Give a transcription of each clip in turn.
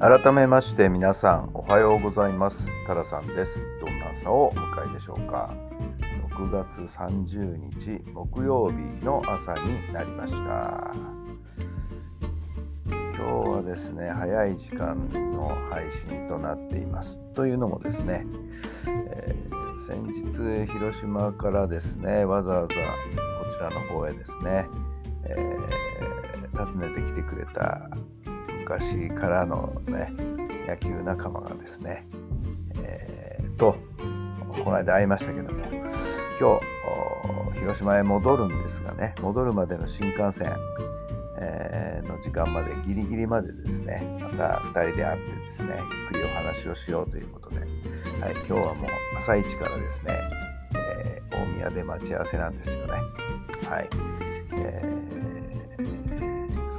改めまして皆さんおはようございます。タラさんです。どんな朝をお迎えでしょうか。6月30日木曜日の朝になりました。今日はですね早い時間の配信となっています。というのもですね、えー、先日広島からですねわざわざこちらの方へですね、えー、訪ねてきてくれた昔からのね野球仲間がですね、えー、とこの間会いましたけども今日広島へ戻るんですがね戻るまでの新幹線、えー、の時間までギリギリまでですねまた2人で会ってですねゆっくりお話をしようということで、はい、今日はもう朝一からですね、えー、大宮で待ち合わせなんですよね。はいえー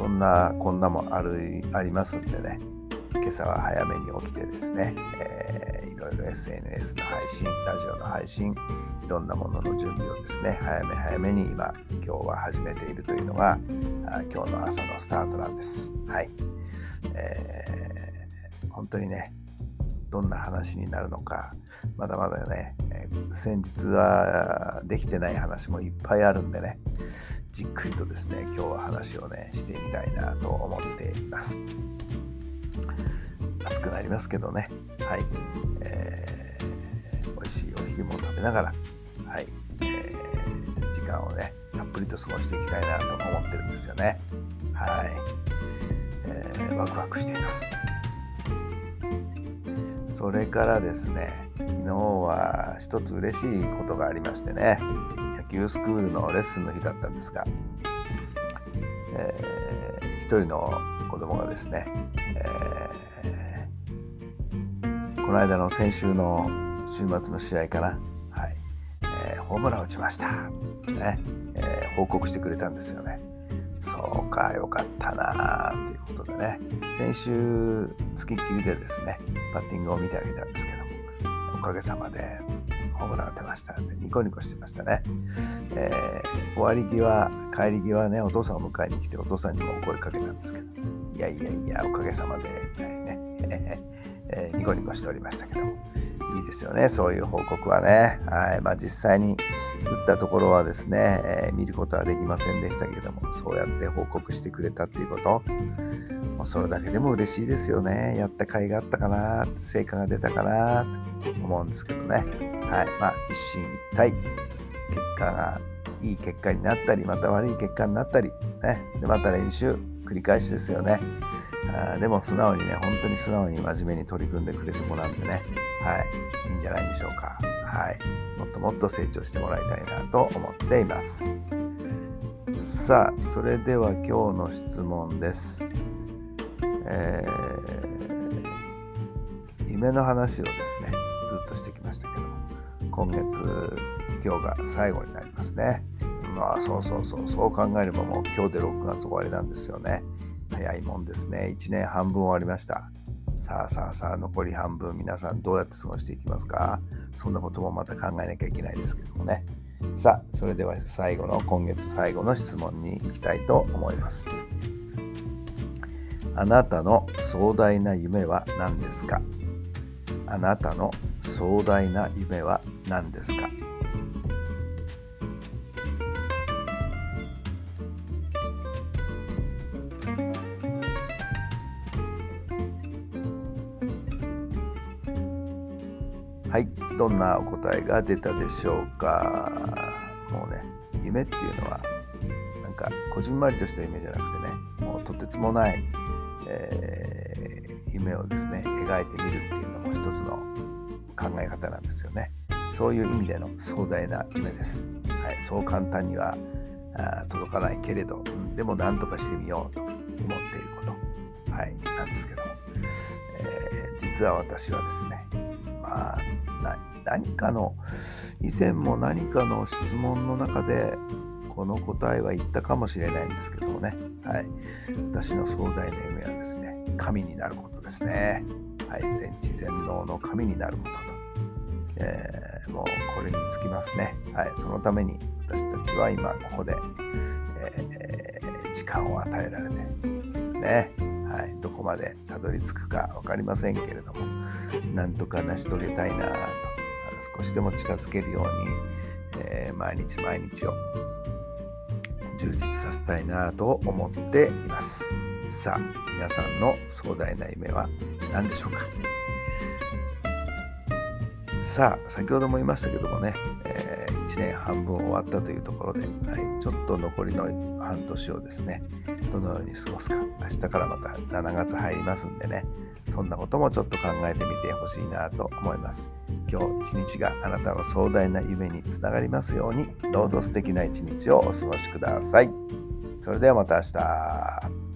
そんなこんなもあるありますんでね。今朝は早めに起きてですね、えー、いろいろ SNS の配信ラジオの配信いろんなものの準備をですね早め早めに今今日は始めているというのが今日の朝のスタートなんです。はい、えー、本当にねどんな話になるのかまだまだね、えー、先日はできてない話もいっぱいあるんでねじっくりとですね今日は話をねしてみたいなと思っています。暑くなりますけどね。はい、えー、美味しいお昼も食べながらはい、えー、時間をねたっぷりと過ごしていきたいなと思ってるんですよね。はい、えー、ワクワクしています。それからですね昨日は一つ嬉しいことがありましてね。野球スクールのレッスンの日だったんですが、えー、一人の子供がですね、えー、この間の先週の週末の試合かな、はいえー、ホームラン打ちました、ねえー、報告してくれたんですよね。そうか、よかったなということでね、先週、つきっきりでですね、バッティングを見てあげたんですけ、かげさまでホームラン打てましたでニコニコしてましたね、えー、終わり際帰り際ねお父さんを迎えに来てお父さんにもお声かけたんですけどいやいやいやおかげさまでみたいにね、えー、ニコニコしておりましたけどもいいですよねそういう報告はね。はいまあ実際に打ったところはですね、えー、見ることはできませんでしたけれどもそうやって報告してくれたっていうこと。もうそれだけでも嬉しいですよね。やった甲斐があったかな成果が出たかなと思うんですけどね。はい。まあ、一進一退。結果がいい結果になったりまた悪い結果になったり、ね、でまた練習繰り返しですよね。あでも素直にね本当に素直に真面目に取り組んでくれる子なんでね。はい。いいんじゃないでしょうか。はい。もっともっと成長してもらいたいなと思っています。さあそれでは今日の質問ですえー、夢の話をですねずっとしてきましたけど今月今日が最後になりますね。まあそうそうそうそう考えればもう今日で6月終わりなんですよね。早いもんですね。1年半分終わりました。さあさあさあ残り半分皆さんどうやって過ごしていきますか？そんなこともまた考えなきゃいけないですけどもね。さあそれでは最後の今月最後の質問に行きたいと思います。あなたの壮大な夢は何ですか？あなたの壮大な夢は何ですか？はいどんなお答えが出たでしょうか？もうね夢っていうのはなんかこじんまりとした夢じゃなくてねもうとてつもない、えー、夢をですね描いてみるっていうのも一つの考え方なんですよね。そういう意味での壮大な夢です。はい、そう簡単にはあ届かないけれど、でも何とかしてみようと思っていること、はい、なんですけども。えー、実は私はですねまあ何かの以前も何かの質問の中でこの答えは言ったかもしれないんですけどもね、はい、私の壮大な夢はですね神になることですね、はい、全知全能の神になることと、えー、もうこれにつきますね、はい、そのために私たちは今ここで、えー、時間を与えられてですね。はい、どこまでたどり着くか分かりませんけれどもなんとか成し遂げたいなと少しでも近づけるように、えー、毎日毎日を充実させたいなと思っています。さあ皆さんの壮大な夢は何でしょうか？さあ先ほども言いましたけどもね、えー、1年半分終わったというところで、はい、ちょっと残りの半年をですねどのように過ごすか。明日からまた7月入りますんでね。そんなこともちょっと考えてみてほしいなと思います。今日一日があなたの壮大な夢につながりますように。どうぞ素敵な一日をお過ごしください。それではまた明日。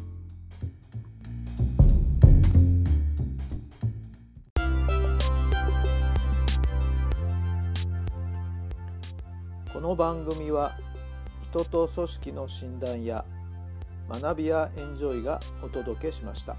この番組は人と組織の診断や学びやエンジョイがお届けしました。